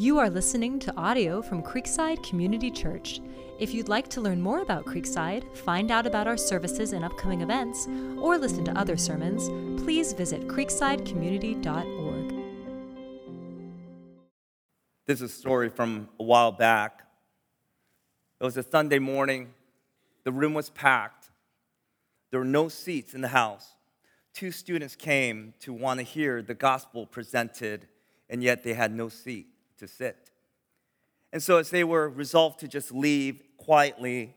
You are listening to audio from Creekside Community Church. If you'd like to learn more about Creekside, find out about our services and upcoming events, or listen to other sermons, please visit creeksidecommunity.org. This is a story from a while back. It was a Sunday morning. The room was packed. There were no seats in the house. Two students came to want to hear the gospel presented, and yet they had no seat to sit. And so, as they were resolved to just leave quietly,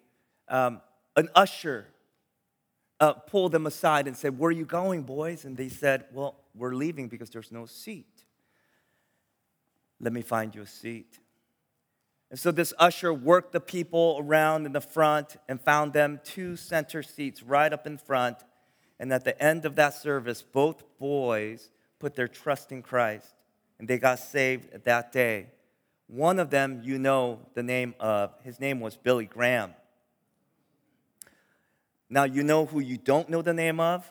um, an usher uh, pulled them aside and said, Where are you going, boys? And they said, Well, we're leaving because there's no seat. Let me find you a seat. And so this usher worked the people around in the front and found them two center seats right up in front. And at the end of that service, both boys put their trust in Christ and they got saved that day. One of them, you know the name of, his name was Billy Graham. Now, you know who you don't know the name of?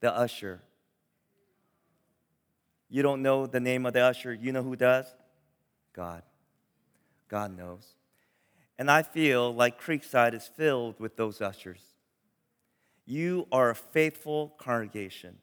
The usher. You don't know the name of the usher. You know who does? God. God knows. And I feel like Creekside is filled with those ushers. You are a faithful congregation.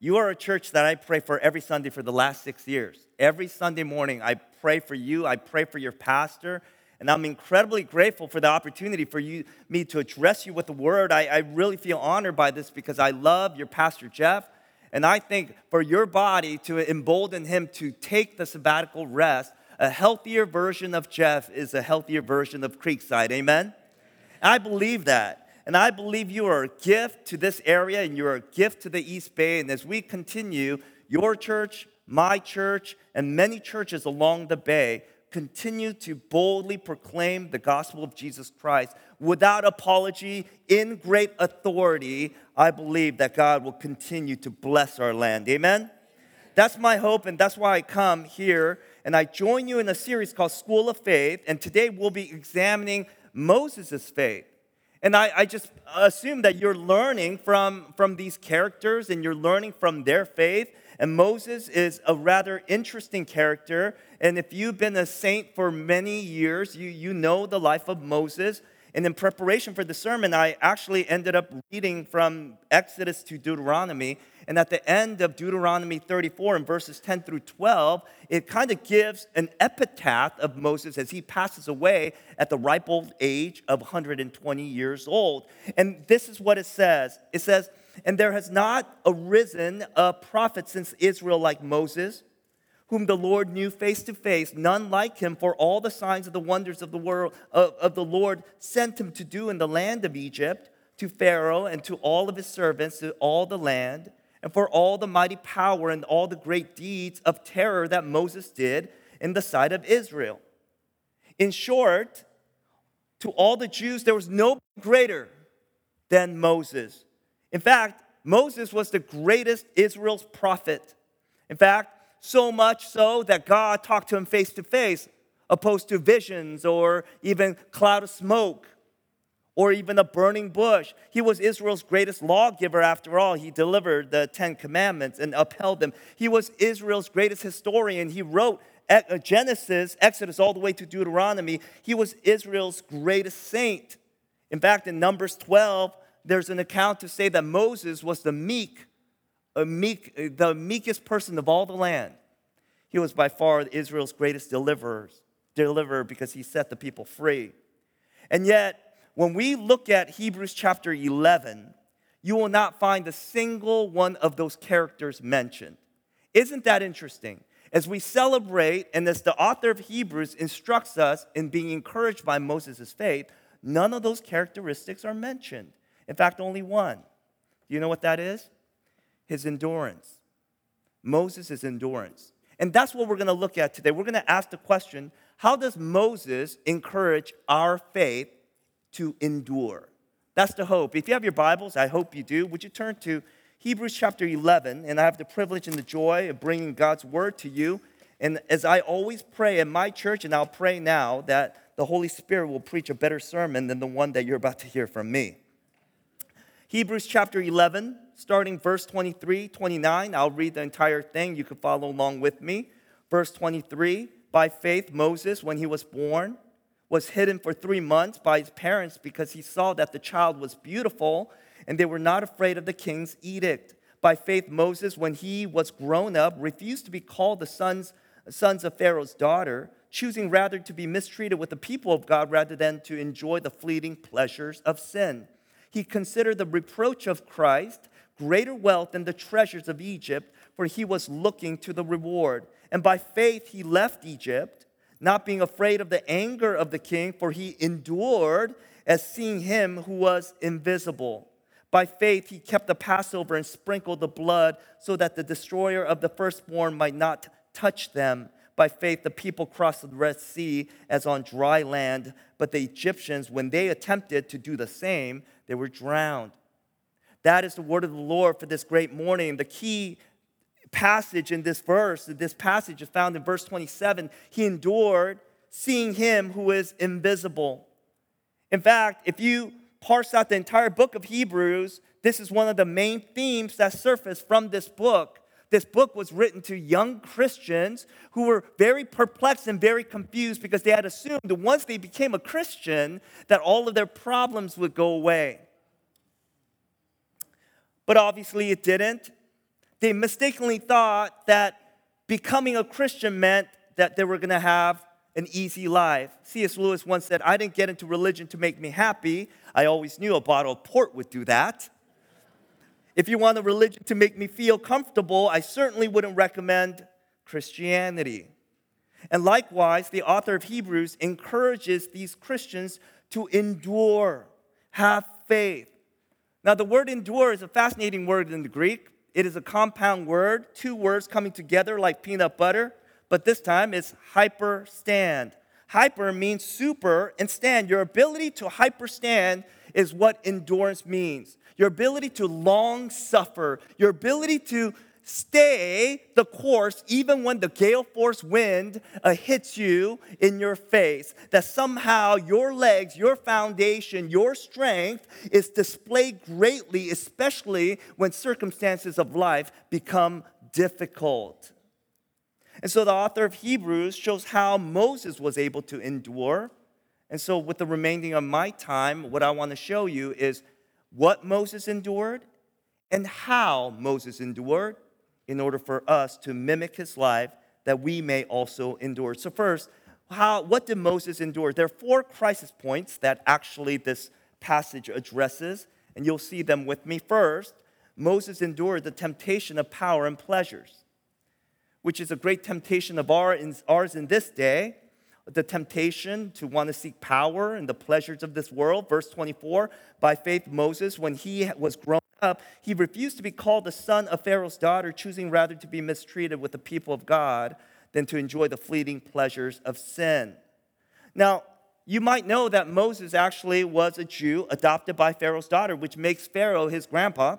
You are a church that I pray for every Sunday for the last six years. Every Sunday morning, I pray for you, I pray for your pastor, and I'm incredibly grateful for the opportunity for you, me to address you with the word. I, I really feel honored by this because I love your pastor, Jeff. And I think for your body to embolden him to take the sabbatical rest, a healthier version of Jeff is a healthier version of Creekside. Amen? I believe that. And I believe you are a gift to this area and you're a gift to the East Bay. And as we continue, your church, my church, and many churches along the Bay continue to boldly proclaim the gospel of Jesus Christ without apology, in great authority. I believe that God will continue to bless our land. Amen? That's my hope, and that's why I come here and I join you in a series called School of Faith. And today we'll be examining Moses' faith. And I, I, just assume that you're learning from, from these characters and you're learning from their faith. And Moses is a rather interesting character. And if you've been a saint for many years, you, you know the life of Moses. And in preparation for the sermon, I actually ended up reading from Exodus to Deuteronomy. And at the end of Deuteronomy 34, in verses 10 through 12, it kind of gives an epitaph of Moses as he passes away at the ripe old age of 120 years old. And this is what it says it says, And there has not arisen a prophet since Israel like Moses whom the Lord knew face to face, none like him, for all the signs of the wonders of the world of, of, the Lord sent him to do in the land of Egypt, to Pharaoh and to all of his servants, to all the land, and for all the mighty power and all the great deeds of terror that Moses did in the sight of Israel. In short, to all the Jews, there was no greater than Moses. In fact, Moses was the greatest Israel's prophet. In fact, so much so that God talked to him face to face, opposed to visions or even cloud of smoke or even a burning bush. He was Israel's greatest lawgiver after all. He delivered the Ten Commandments and upheld them. He was Israel's greatest historian. He wrote uh, Genesis, Exodus, all the way to Deuteronomy. He was Israel's greatest saint. In fact, in Numbers 12, there's an account to say that Moses was the meek meek, the meekest person of all the land. He was by far Israel's greatest deliverer, deliverer because he set the people free. And yet, when we look at Hebrews chapter 11, you will not find a single one of those characters mentioned. Isn't that interesting? As we celebrate, and as the author of Hebrews instructs us in being encouraged by Moses' faith, none of those characteristics are mentioned. In fact, only one. Do you know what that is? his endurance. Moses' endurance. And that's what we're going to look at today. We're going to ask the question how does Moses encourage our faith to endure? That's the hope. If you have your Bibles, I hope you do, would you turn to Hebrews chapter 11? And I have the privilege and the joy of bringing God's word to you. And as I always pray in my church, and I'll pray now, that the Holy Spirit will preach a better sermon than the one that you're about to hear from me. Hebrews chapter 11, starting verse 23, 29. I'll read the entire thing. You can follow along with me. Verse 23 by faith, Moses, when he was born, was hidden for three months by his parents because he saw that the child was beautiful and they were not afraid of the king's edict. By faith, Moses, when he was grown up, refused to be called the sons, sons of Pharaoh's daughter, choosing rather to be mistreated with the people of God rather than to enjoy the fleeting pleasures of sin. He considered the reproach of Christ greater wealth than the treasures of Egypt, for he was looking to the reward. And by faith, he left Egypt, not being afraid of the anger of the king, for he endured as seeing him who was invisible. By faith, he kept the Passover and sprinkled the blood so that the destroyer of the firstborn might not touch them. By faith, the people crossed the Red Sea as on dry land, but the Egyptians, when they attempted to do the same, they were drowned. That is the word of the Lord for this great morning. The key passage in this verse, this passage is found in verse 27. He endured seeing him who is invisible. In fact, if you parse out the entire book of Hebrews, this is one of the main themes that surface from this book. This book was written to young Christians who were very perplexed and very confused because they had assumed that once they became a Christian, that all of their problems would go away. But obviously it didn't. They mistakenly thought that becoming a Christian meant that they were going to have an easy life. C.S. Lewis once said, I didn't get into religion to make me happy. I always knew a bottle of port would do that. If you want a religion to make me feel comfortable, I certainly wouldn't recommend Christianity. And likewise, the author of Hebrews encourages these Christians to endure, have faith. Now, the word endure is a fascinating word in the Greek. It is a compound word, two words coming together like peanut butter, but this time it's hyper stand. Hyper means super, and stand. Your ability to hyper stand is what endurance means your ability to long suffer, your ability to stay the course even when the gale force wind uh, hits you in your face. That somehow your legs, your foundation, your strength is displayed greatly, especially when circumstances of life become difficult. And so the author of Hebrews shows how Moses was able to endure. And so, with the remaining of my time, what I want to show you is what Moses endured and how Moses endured in order for us to mimic his life that we may also endure. So, first, how, what did Moses endure? There are four crisis points that actually this passage addresses, and you'll see them with me. First, Moses endured the temptation of power and pleasures, which is a great temptation of ours in this day the temptation to want to seek power and the pleasures of this world. Verse 24 By faith, Moses, when he was grown up, he refused to be called the son of Pharaoh's daughter, choosing rather to be mistreated with the people of God than to enjoy the fleeting pleasures of sin. Now, you might know that Moses actually was a Jew adopted by Pharaoh's daughter, which makes Pharaoh his grandpa.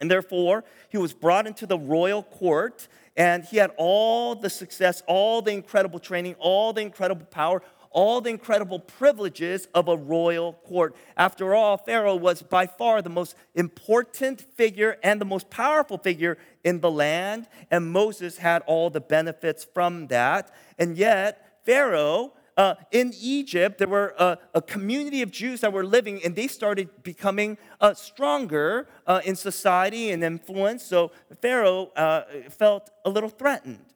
And therefore, he was brought into the royal court and he had all the success, all the incredible training, all the incredible power, all the incredible privileges of a royal court. After all, Pharaoh was by far the most important figure and the most powerful figure in the land, and Moses had all the benefits from that. And yet, Pharaoh uh, in Egypt, there were a, a, community of Jews that were living, and they started becoming uh, stronger uh, in society and influence. So Pharaoh uh, felt a little threatened.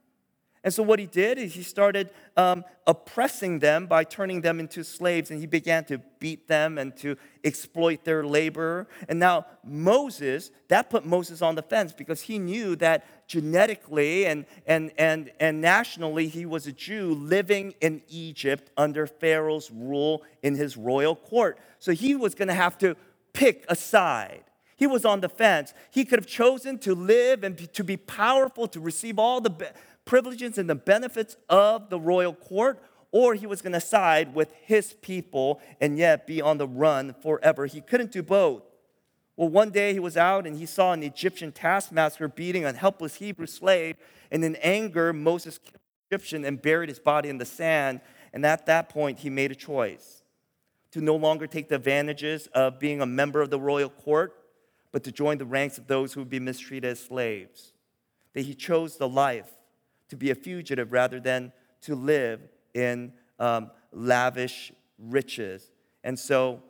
And so, what he did is he started um, oppressing them by turning them into slaves, and he began to beat them and to exploit their labor. And now, Moses, that put Moses on the fence because he knew that genetically and, and, and, and nationally, he was a Jew living in Egypt under Pharaoh's rule in his royal court. So, he was going to have to pick a side. He was on the fence. He could have chosen to live and to be powerful, to receive all the privileges and the benefits of the royal court, or he was going to side with his people and yet be on the run forever. He couldn't do both. Well, one day he was out and he saw an Egyptian taskmaster beating a helpless Hebrew slave, and in anger, Moses killed the Egyptian and buried his body in the sand. And at that point, he made a choice to no longer take the advantages of being a member of the royal court, but to join the ranks of those who would be mistreated as slaves. That he chose the life to be a fugitive rather than to live in um, lavish riches. And so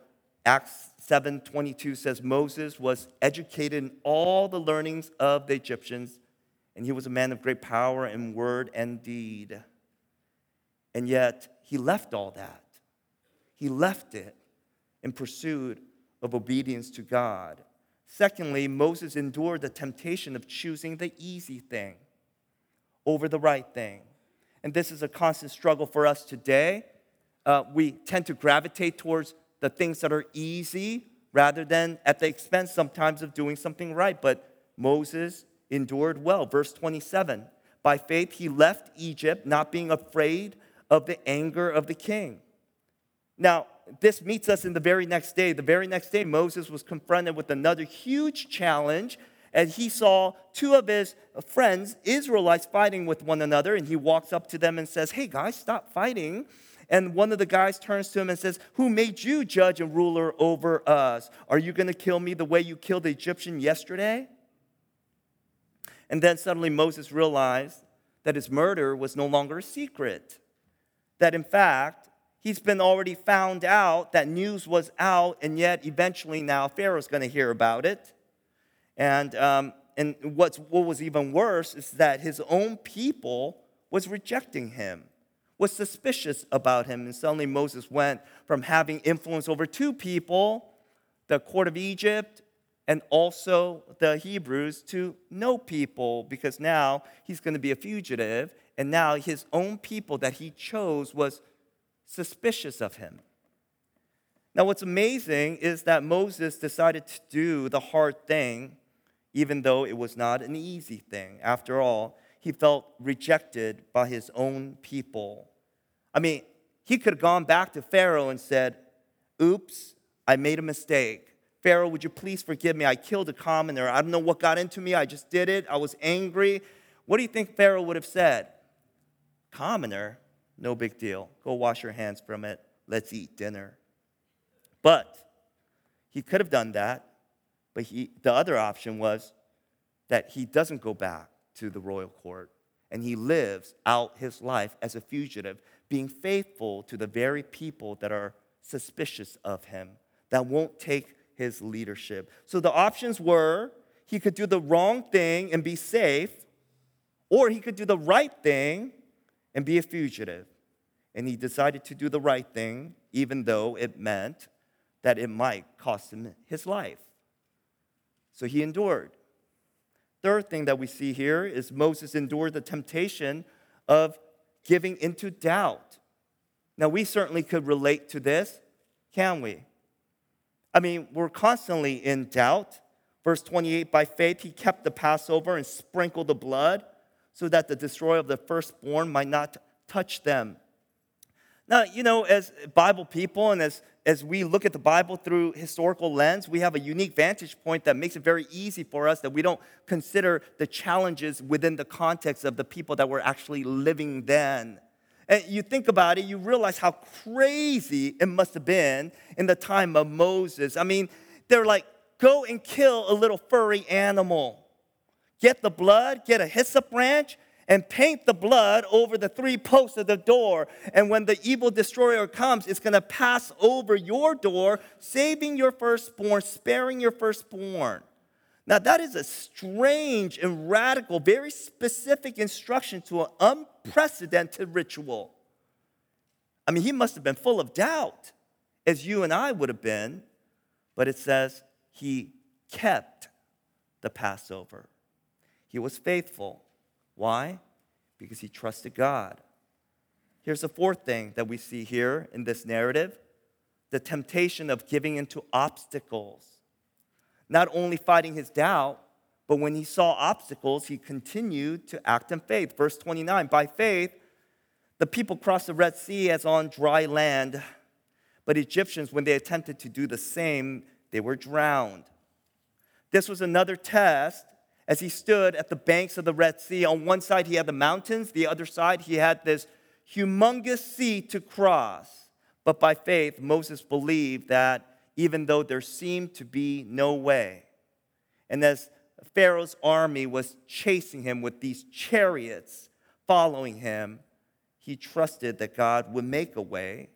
Acts 7:22 says Moses was educated in all the learnings of the Egyptians, and he was a man of great power in word and deed. And yet he left all that. He left it in pursuit of obedience to God. Secondly, Moses endured the temptation of choosing the easy thing over the right thing. And this is a constant struggle for us today. Uh, we tend to gravitate towards the things that are easy rather than at the expense sometimes of doing something right. But Moses endured well. Verse 27 By faith, he left Egypt, not being afraid of the anger of the king. Now, this meets us in the very next day. The very next day, Moses was confronted with another huge challenge and he saw two of his friends, Israelites, fighting with one another. And he walks up to them and says, Hey, guys, stop fighting. And one of the guys turns to him and says, Who made you judge and ruler over us? Are you going to kill me the way you killed the Egyptian yesterday? And then suddenly Moses realized that his murder was no longer a secret. That in fact, he's been already found out, that news was out, and yet eventually now Pharaoh's going to hear about it. And, um, and what's, what was even worse is that his own people was rejecting him, was suspicious about him. And suddenly Moses went from having influence over two people, the court of Egypt, and also the Hebrews, to no people, because now he's going to be a fugitive. And now his own people that he chose was suspicious of him. Now, what's amazing is that Moses decided to do the hard thing even though it was not an easy thing. After all, he felt rejected by his own people. I mean, he could have gone back to Pharaoh and said, Oops, I made a mistake. Pharaoh, would you please forgive me? I killed a commoner. I don't know what got into me. I just did it. I was angry. What do you think Pharaoh would have said? Commoner? No big deal. Go wash your hands from it. Let's eat dinner. But he could have done that. But he, the other option was that he doesn't go back to the royal court and he lives out his life as a fugitive, being faithful to the very people that are suspicious of him, that won't take his leadership. So the options were he could do the wrong thing and be safe, or he could do the right thing and be a fugitive. And he decided to do the right thing, even though it meant that it might cost him his life. So he endured. Third thing that we see here is Moses endured the temptation of giving into doubt. Now, we certainly could relate to this, can we? I mean, we're constantly in doubt. Verse 28 By faith, he kept the Passover and sprinkled the blood so that the destroyer of the firstborn might not touch them. Now, you know, as Bible people and as as we look at the Bible through historical lens, we have a unique vantage point that makes it very easy for us that we don't consider the challenges within the context of the people that were actually living then. And you think about it, you realize how crazy it must have been in the time of Moses. I mean, they're like, go and kill a little furry animal. Get the blood, get a hyssop branch, and paint the blood over the three posts of the door. And when the evil destroyer comes, it's going to pass over your door, saving your firstborn, sparing your firstborn. Now, that is a strange and radical, very specific instruction to an unprecedented ritual. I mean, he must have been full of doubt, as you and I would have been, but it says he kept the Passover. He was faithful. Why? Because he trusted God. Here's the fourth thing that we see here in this narrative the temptation of giving into obstacles. Not only fighting his doubt, but when he saw obstacles, he continued to act in faith. Verse 29 By faith, the people crossed the Red Sea as on dry land, but Egyptians, when they attempted to do the same, they were drowned. This was another test as he stood at the banks of the Red Sea. On one side, he had the mountains, the other side, he had this humongous sea to cross. But by faith, Moses believed that even though there seemed to be no way, and as Pharaoh's army was chasing him with these chariots following him, he trusted that God would make a way.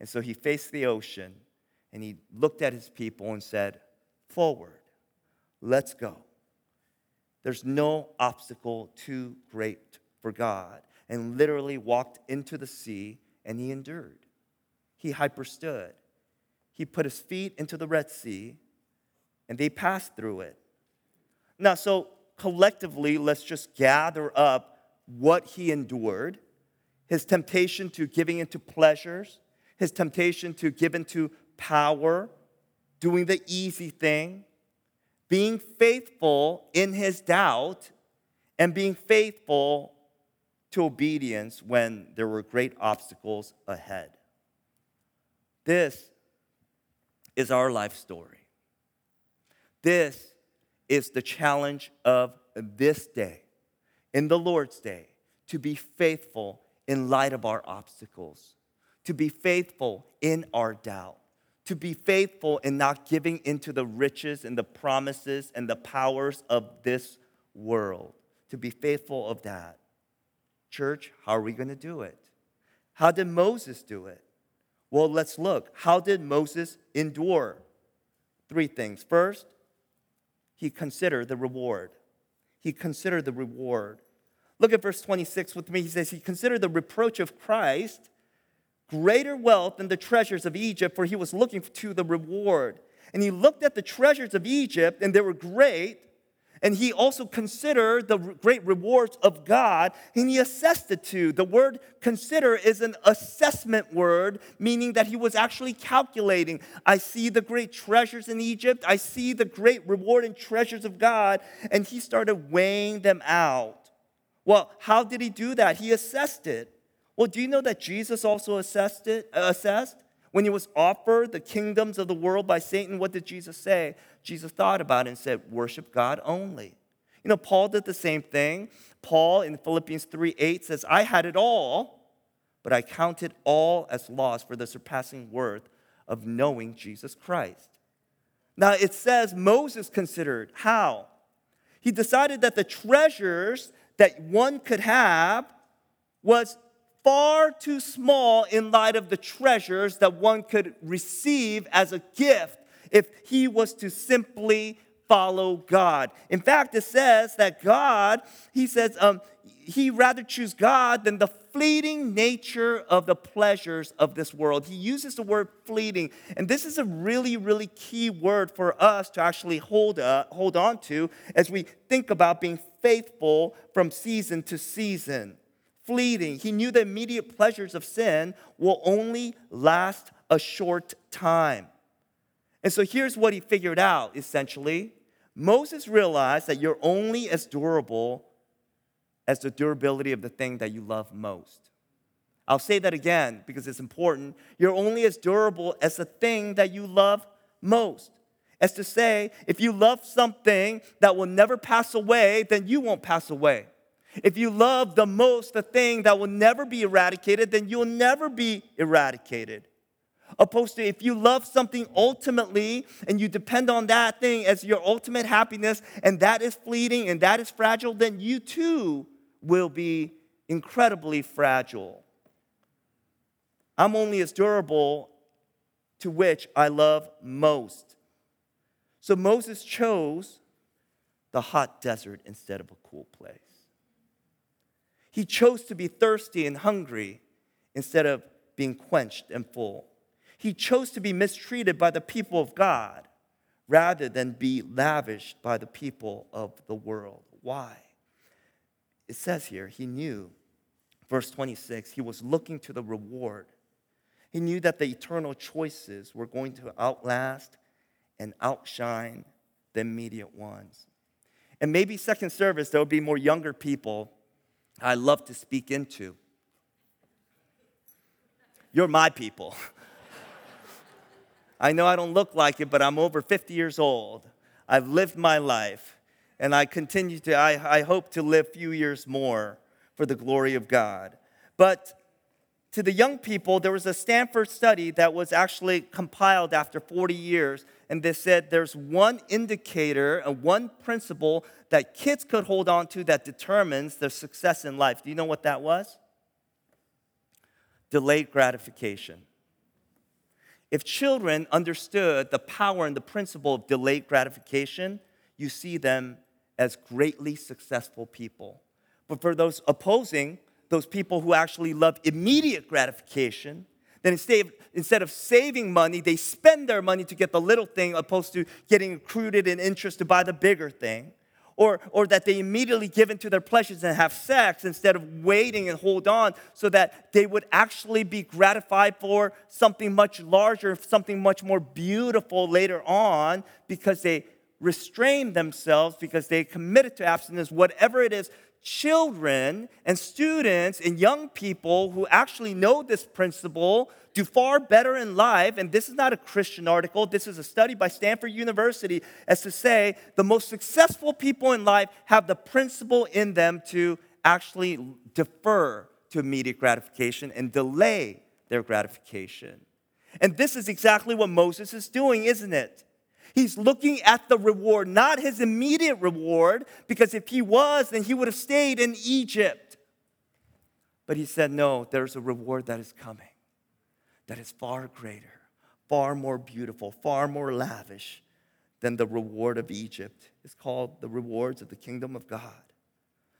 And so he faced the ocean and he looked at his people and said, Forward, let's go. There's no obstacle too great for God. And literally walked into the sea and he endured. He hyperstood. He put his feet into the Red Sea and they passed through it. Now, so collectively, let's just gather up what he endured his temptation to giving into pleasures, his temptation to give into power, doing the easy thing, being faithful in his doubt, and being faithful to obedience when there were great obstacles ahead. This is our life story. This is the challenge of this day, in the Lord's day, to be faithful in light of our obstacles, to be faithful in our doubt, to be faithful in not giving into the riches and the promises and the powers of this world, to be faithful of that. Church, how are we going to do it? How did Moses do it? Well, let's look. How did Moses endure? Three things. First, he considered the reward. He considered the reward. Look at verse 26 with me. He says, He considered the reproach of Christ greater wealth than the treasures of Egypt, for he was looking to the reward. And he looked at the treasures of Egypt, and they were great. And he also considered the great rewards of God, and he assessed the two. The word consider is an assessment word, meaning that he was actually calculating. I see the great treasures in Egypt, I see the great reward and treasures of God, and he started weighing them out. Well, how did he do that? He assessed it. Well, do you know that Jesus also assessed it, uh, assessed? When he was offered the kingdoms of the world by Satan, what did Jesus say? Jesus thought about it and said, Worship God only. You know, Paul did the same thing. Paul in Philippians 3 8 says, I had it all, but I counted all as loss for the surpassing worth of knowing Jesus Christ. Now it says Moses considered how? He decided that the treasures that one could have was far too small in light of the treasures that one could receive as a gift if he was to simply follow God. In fact, it says that God, he says, um, he rather choose God than the fleeting nature of the pleasures of this world. He uses the word fleeting, and this is a really, really key word for us to actually hold, uh, hold on to as we think about being faithful from season to season fleeting. He knew the immediate pleasures of sin will only last a short time. And so here's what he figured out essentially Moses realized that you're only as durable as the durability of the thing that you love most. I'll say that again because it's important. You're only as durable as the thing that you love most. As to say, if you love something that will never pass away, then you won't pass away. If you love the most the thing that will never be eradicated, then you'll never be eradicated. Opposed to if you love something ultimately and you depend on that thing as your ultimate happiness and that is fleeting and that is fragile, then you too will be incredibly fragile. I'm only as durable to which I love most. So Moses chose the hot desert instead of a cool place. He chose to be thirsty and hungry instead of being quenched and full. He chose to be mistreated by the people of God rather than be lavished by the people of the world. Why? It says here, he knew, verse 26, he was looking to the reward. He knew that the eternal choices were going to outlast and outshine the immediate ones. And maybe second service, there will be more younger people I love to speak into. You're my people. I know I don't look like it, but I'm over 50 years old. I've lived my life, and I continue to, I, I hope to live a few years more for the glory of God. But to the young people, there was a Stanford study that was actually compiled after 40 years, and they said there's one indicator and one principle that kids could hold on to that determines their success in life. Do you know what that was? delayed gratification. If children understood the power and the principle of delayed gratification, you see them as greatly successful people. But for those opposing, those people who actually love immediate gratification, then instead of, instead of saving money, they spend their money to get the little thing opposed to getting accrued in interest to buy the bigger thing or, or that they immediately give into their pleasures and have sex instead of waiting and hold on so that they would actually be gratified for something much larger, something much more beautiful later on because they restrained themselves, because they committed to abstinence, whatever it is. Children and students and young people who actually know this principle do far better in life, and this is not a Christian article, this is a study by Stanford University, as to say the most successful people in life have the principle in them to actually defer to immediate gratification and delay their gratification. And this is exactly what Moses is doing, isn't it? He's looking at the reward, not his immediate reward, because if he was, then he would have stayed in Egypt. But he said, No, there's a reward that is coming that is far greater, far more beautiful, far more lavish than the reward of Egypt. It's called the rewards of the kingdom of God.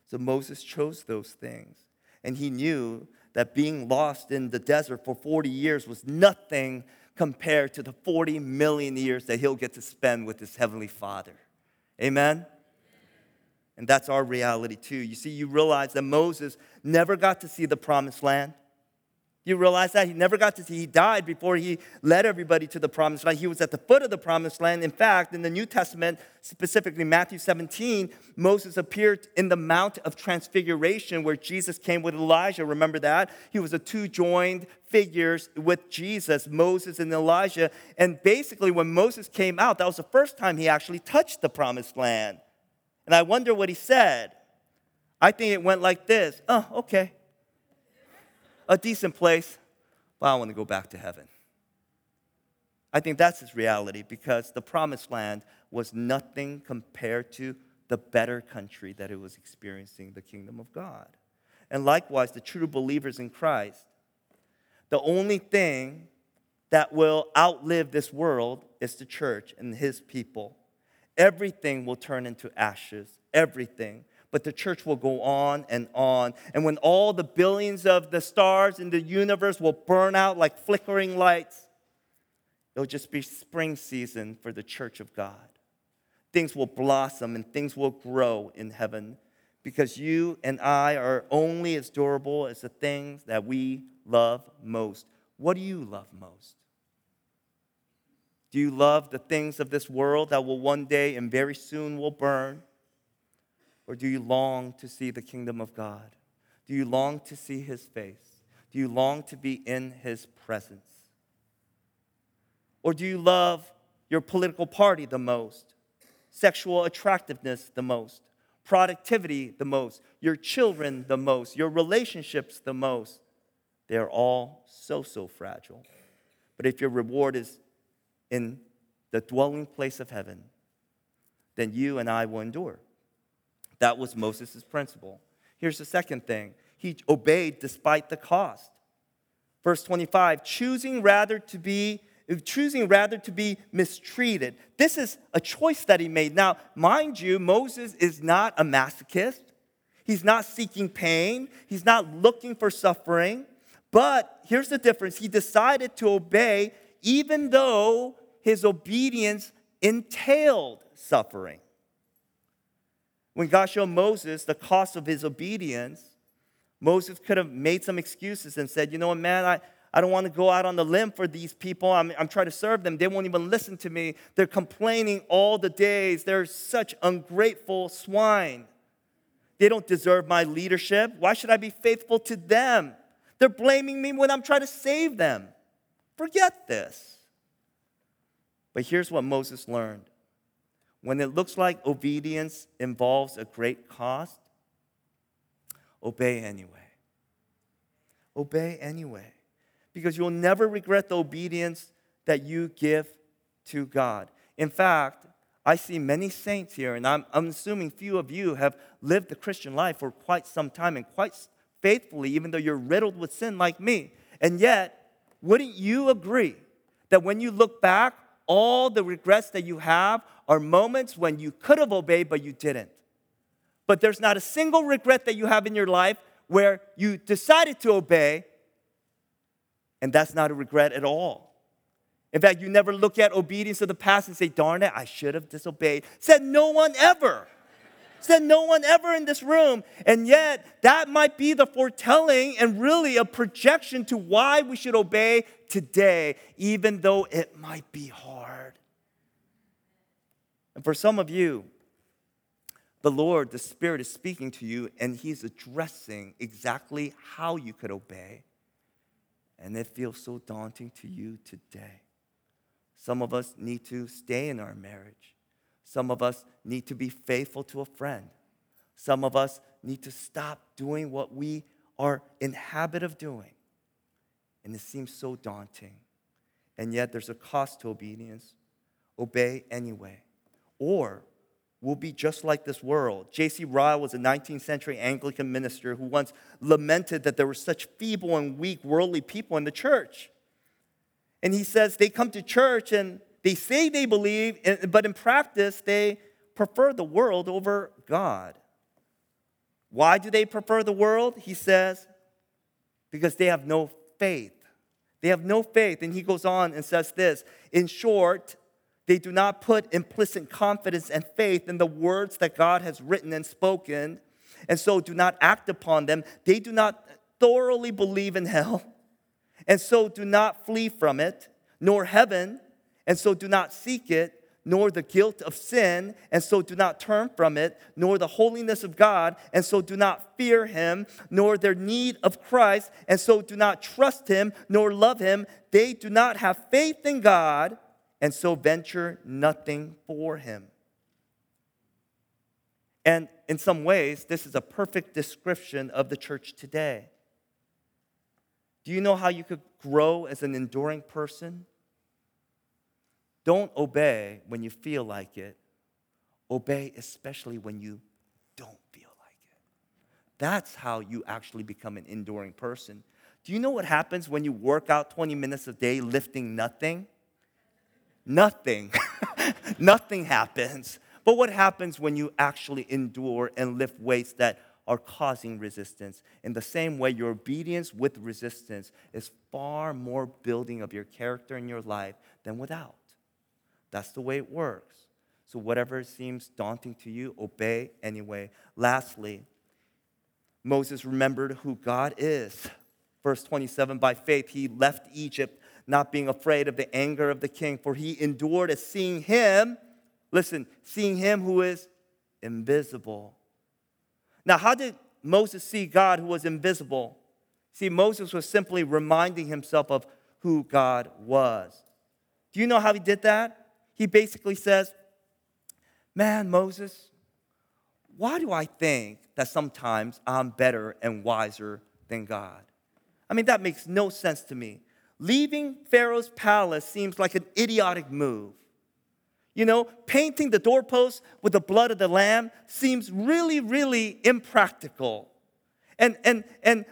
So Moses chose those things. And he knew that being lost in the desert for 40 years was nothing compared to the 40 million years that he'll get to spend with his heavenly Father. Amen? And that's our reality too. You see, you realize that Moses never got to see the promised land. You realize that? He never got to see, he died before he led everybody to the promised land. He was at the foot of the promised land. In fact, in the New Testament, specifically Matthew 17, Moses appeared in the Mount of Transfiguration where Jesus came with Elijah. Remember that? He was a two joined figures with Jesus, Moses and Elijah. And basically, when Moses came out, that was the first time he actually touched the promised land. And I wonder what he said. I think it went like this Oh, okay a decent place, but I want to go back to heaven. I think that's his reality because the promised land was nothing compared to the better country that it was experiencing, the kingdom of God. And likewise, the true believers in Christ, the only thing that will outlive this world is the church and his people. Everything will turn into ashes, everything but the church will go on and on. And when all the billions of the stars in the universe will burn out like flickering lights, it'll just be spring season for the church of God. Things will blossom and things will grow in heaven because you and I are only as durable as the things that we love most. What do you love most? Do you love the things of this world that will one day and very soon will burn? Or do you long to see the kingdom of God? Do you long to see his face? Do you long to be in his presence? Or do you love your political party the most, sexual attractiveness the most, productivity the most, your children the most, your relationships the most? They're all so, so fragile. But if your reward is in the dwelling place of heaven, then you and I will endure. That was Moses' principle. Here's the second thing he obeyed despite the cost. Verse 25, choosing rather to be choosing rather to be mistreated. This is a choice that he made. Now, mind you, Moses is not a masochist. He's not seeking pain. He's not looking for suffering. But here's the difference. He decided to obey even though his obedience entailed suffering. When God showed Moses the cost of his obedience, Moses could have made some excuses and said, You know what, man, I, I don't want to go out on the limb for these people. I'm, I'm trying to serve them. They won't even listen to me. They're complaining all the days. They're such ungrateful swine. They don't deserve my leadership. Why should I be faithful to them? They're blaming me when I'm trying to save them. Forget this. But here's what Moses learned when it looks like obedience involves a great cost, obey anyway. Obey anyway. Because you'll never regret the obedience that you give to God. In fact, I see many saints here, and I'm, I'm assuming few of you have lived the Christian life for quite some time and quite faithfully, even though you're riddled with sin like me. And yet, wouldn't you agree that when you look back, all the regrets that you have are moments when you could have obeyed, but you didn't? But there's not a single regret that you have in your life where you decided to obey, and that's not a regret at all. In fact, you never look at obedience of the past and say, darn it, I should have disobeyed. Said no one ever. Said no one ever in this room. And yet, that might be the foretelling and really a projection to why we should obey today, even though it might be hard. And for some of you, the Lord, the Spirit, is speaking to you, and He's addressing exactly how you could obey. And it feels so daunting to you today. Some of us need to stay in our marriage. Some of us need to be faithful to a friend. Some of us need to stop doing what we are in habit of doing. And it seems so daunting. And yet there's a cost to obedience. Obey anyway. Or we'll be just like this world. J.C. Ryle was a 19th century Anglican minister who once lamented that there were such feeble and weak worldly people in the church. And he says they come to church and they say they believe, but in practice, they prefer the world over God. Why do they prefer the world? He says, because they have no faith. They have no faith. And he goes on and says this In short, they do not put implicit confidence and faith in the words that God has written and spoken, and so do not act upon them. They do not thoroughly believe in hell and so do not flee from it, nor heaven, and so do not seek it, nor the guilt of sin, and so do not turn from it, nor the holiness of God, and so do not fear him, nor their need of Christ, and so do not trust him, nor love him. They do not have faith in God, and so venture nothing for him. And in some ways, this is a perfect description of the church today. Do you know how you could grow as an enduring person? Don't obey when you feel like it. Obey especially when you don't feel like it. That's how you actually become an enduring person. Do you know what happens when you work out 20 minutes a day lifting nothing? Nothing. nothing happens. But what happens when you actually endure and lift weights that are causing resistance. In the same way, your obedience with resistance is far more building of your character in your life than without. That's the way it works. So, whatever seems daunting to you, obey anyway. Lastly, Moses remembered who God is. Verse 27 By faith, he left Egypt, not being afraid of the anger of the king, for he endured as seeing him, listen, seeing him who is invisible now, how did Moses see God who was invisible? See, Moses was simply reminding himself of who God was. Do you know how he did that? He basically says, Man, Moses, why do I think that sometimes I'm better and wiser than God? I mean, that makes no sense to me. Leaving Pharaoh's palace seems like an idiotic move. You know, painting the doorpost with the blood of the lamb seems really, really impractical. And, and, and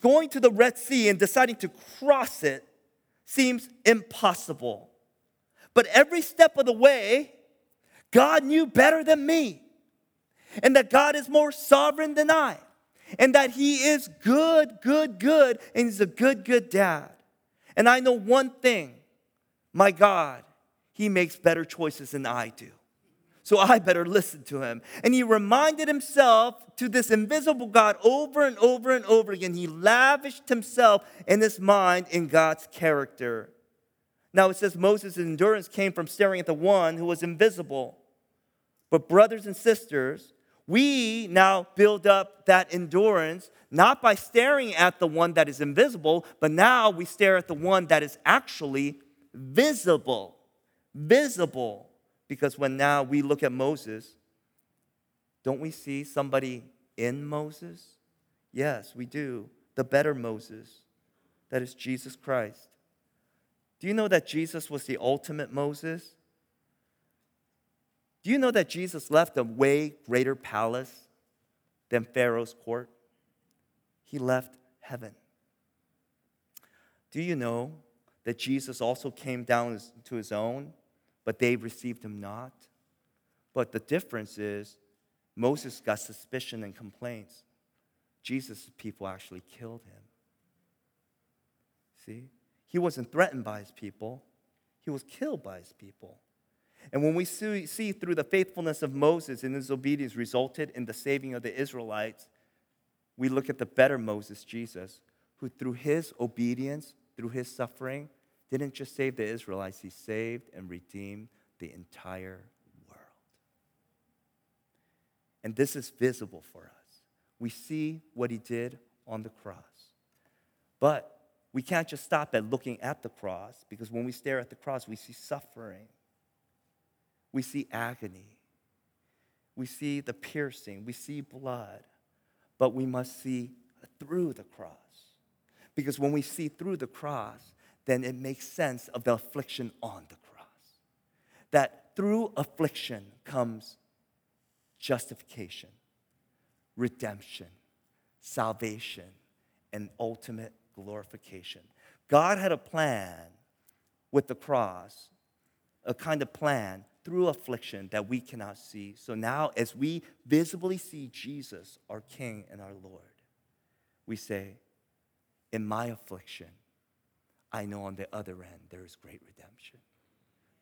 going to the Red Sea and deciding to cross it seems impossible. But every step of the way, God knew better than me, and that God is more sovereign than I, and that He is good, good, good, and He's a good, good dad. And I know one thing my God he makes better choices than I do. So I better listen to him. And he reminded himself to this invisible God over and over and over again. He lavished himself in his mind in God's character. Now it says Moses' endurance came from staring at the one who was invisible. But, brothers and sisters, we now build up that endurance not by staring at the one that is invisible, but now we stare at the one that is actually visible visible. Because when now we look at Moses, don't we see somebody in Moses? Yes, we do. The better Moses. That is Jesus Christ. Do you know that Jesus was the ultimate Moses? Do you know that Jesus left a way greater palace than Pharaoh's court? He left heaven. Do you know that Jesus also came down to his own, but they received him not? But the difference is Moses got suspicion and complaints. Jesus' people actually killed him. See? He wasn't threatened by his people, he was killed by his people. And when we see, see through the faithfulness of Moses and his obedience resulted in the saving of the Israelites, we look at the better Moses, Jesus, who through his obedience, through his suffering, didn't just save the Israelites, he saved and redeemed the entire world. And this is visible for us. We see what he did on the cross. But we can't just stop at looking at the cross because when we stare at the cross, we see suffering, we see agony, we see the piercing, we see blood, but we must see through the cross. Because when we see through the cross, then it makes sense of the affliction on the cross. That through affliction comes justification, redemption, salvation, and ultimate glorification. God had a plan with the cross, a kind of plan through affliction that we cannot see. So now, as we visibly see Jesus, our King and our Lord, we say, In my affliction, I know on the other end there is great redemption.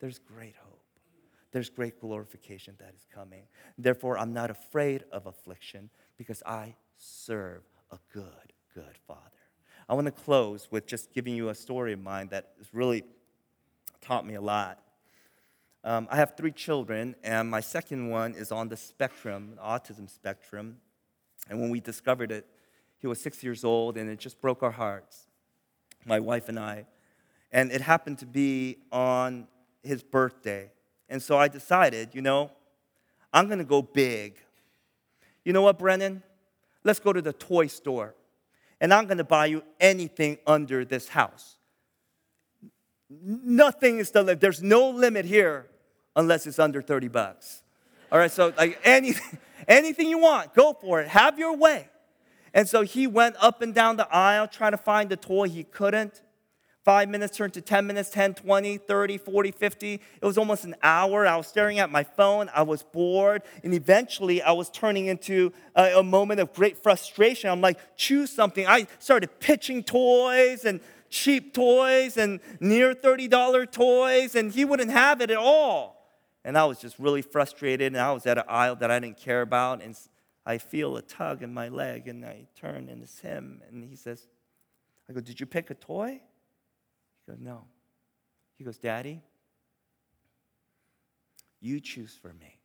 There's great hope. There's great glorification that is coming. Therefore, I'm not afraid of affliction because I serve a good, good Father. I want to close with just giving you a story of mine that has really taught me a lot. Um, I have three children, and my second one is on the spectrum, autism spectrum. And when we discovered it, he was six years old, and it just broke our hearts, my wife and I. And it happened to be on his birthday. And so I decided, you know, I'm going to go big. You know what, Brennan? Let's go to the toy store and I'm going to buy you anything under this house. Nothing is the limit. There's no limit here unless it's under 30 bucks. All right, so like anything, anything you want, go for it. Have your way. And so he went up and down the aisle trying to find the toy. He couldn't. Five minutes turned to 10 minutes, 10, 20, 30, 40, 50. It was almost an hour. I was staring at my phone. I was bored. And eventually, I was turning into a, a moment of great frustration. I'm like, choose something. I started pitching toys and cheap toys and near $30 toys, and he wouldn't have it at all. And I was just really frustrated, and I was at an aisle that I didn't care about, and I feel a tug in my leg, and I turn, and it's him, and he says, I go, Did you pick a toy? Goes, No. He goes, Daddy, you choose for me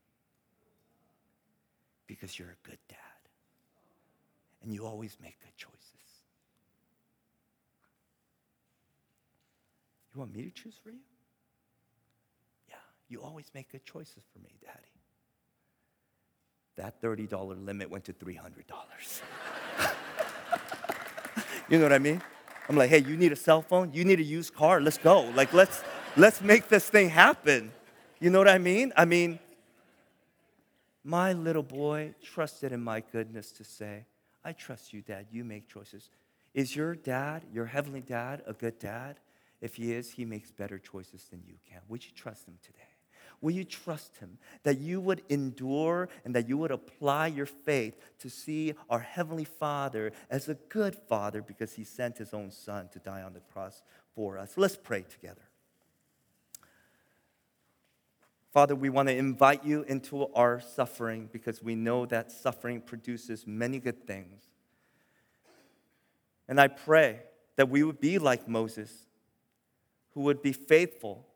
because you're a good dad and you always make good choices. You want me to choose for you? Yeah, you always make good choices for me, Daddy. That $30 limit went to $300. you know what I mean? I'm like, hey, you need a cell phone? You need a used car? Let's go. Like, let's, let's make this thing happen. You know what I mean? I mean, my little boy trusted in my goodness to say, I trust you, Dad. You make choices. Is your dad, your heavenly dad, a good dad? If he is, he makes better choices than you can. Would you trust him today? Will you trust Him? That you would endure and that you would apply your faith to see our Heavenly Father as a good Father because He sent His own Son to die on the cross for us. Let's pray together. Father, we want to invite you into our suffering because we know that suffering produces many good things. And I pray that we would be like Moses, who would be faithful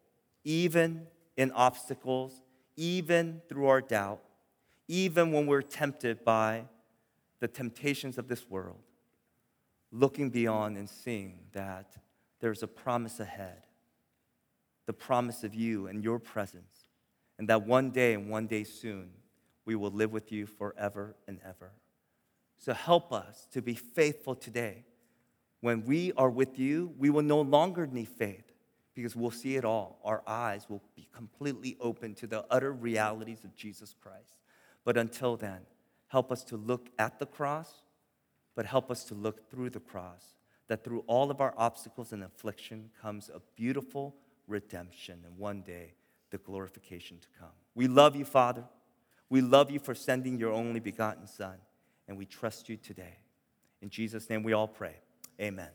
even in obstacles, even through our doubt, even when we're tempted by the temptations of this world, looking beyond and seeing that there's a promise ahead, the promise of you and your presence, and that one day and one day soon we will live with you forever and ever. So help us to be faithful today. When we are with you, we will no longer need faith because we'll see it all. Our eyes will be completely open to the utter realities of Jesus Christ. But until then, help us to look at the cross, but help us to look through the cross that through all of our obstacles and affliction comes a beautiful redemption and one day the glorification to come. We love you, Father. We love you for sending your only begotten Son, and we trust you today. In Jesus' name we all pray. Amen.